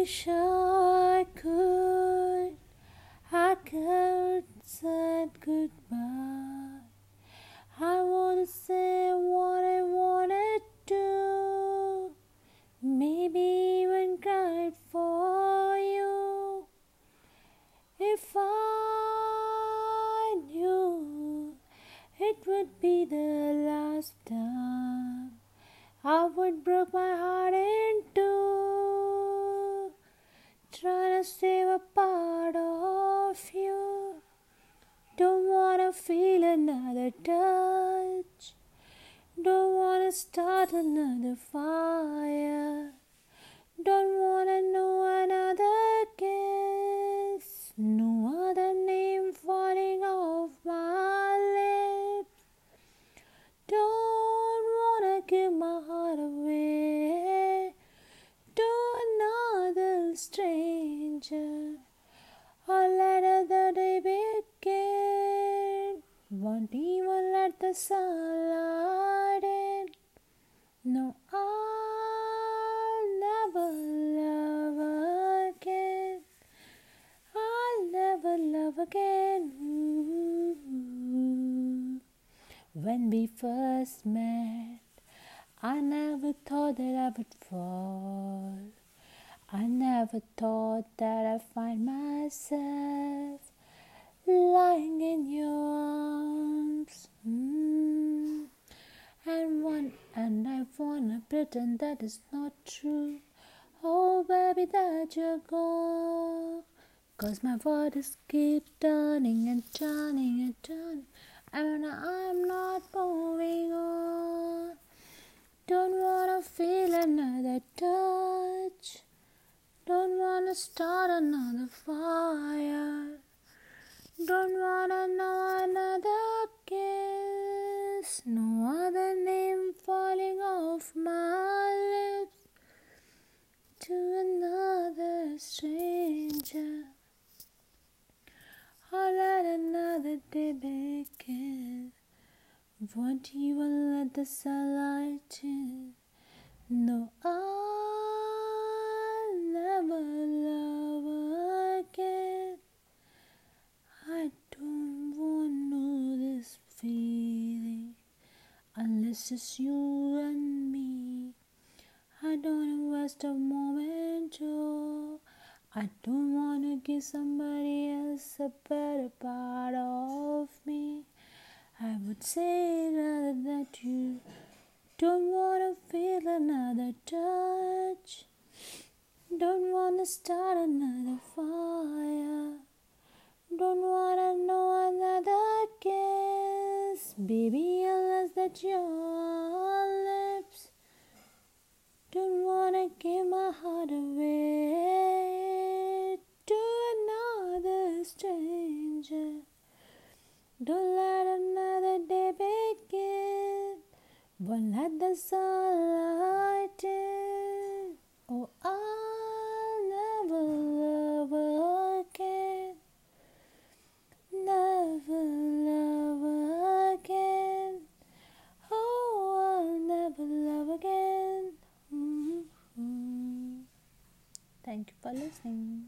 wish I could, I could say goodbye. I wanna say what I wanted to, maybe even cry for you. If I knew it would be the last time, I would break my heart in two, save a part of you. Don't wanna feel another touch, don't wanna start another fire, don't wanna know another kiss, no Won't even let the sunlight in. No, I'll never love again. I'll never love again. Ooh. When we first met, I never thought that I would fall. I never thought that I'd find myself lying in your arms. Mm. And one, and I wanna pretend that it's not true. Oh, baby, that you're gone. Cause my bodies keep turning and turning and turning. And I'm not moving on. Don't wanna feel another touch. Don't wanna start another fire. Don't wanna know another kiss. No other name falling off my lips to another stranger. Or let another day begin. Won't even let the sunlight in. No, I'll unless is you and me. I don't waste a moment, oh. I don't want to give somebody else a better part of me. I would say rather that you don't want to feel another touch. Don't want to start another fire. Don't want to know another kiss. Baby, unless that your Don't let another day begin. Won't let the sunlight in. Oh, I'll never love again. Never love again. Oh, I'll never love again. Mhm. Thank you for listening.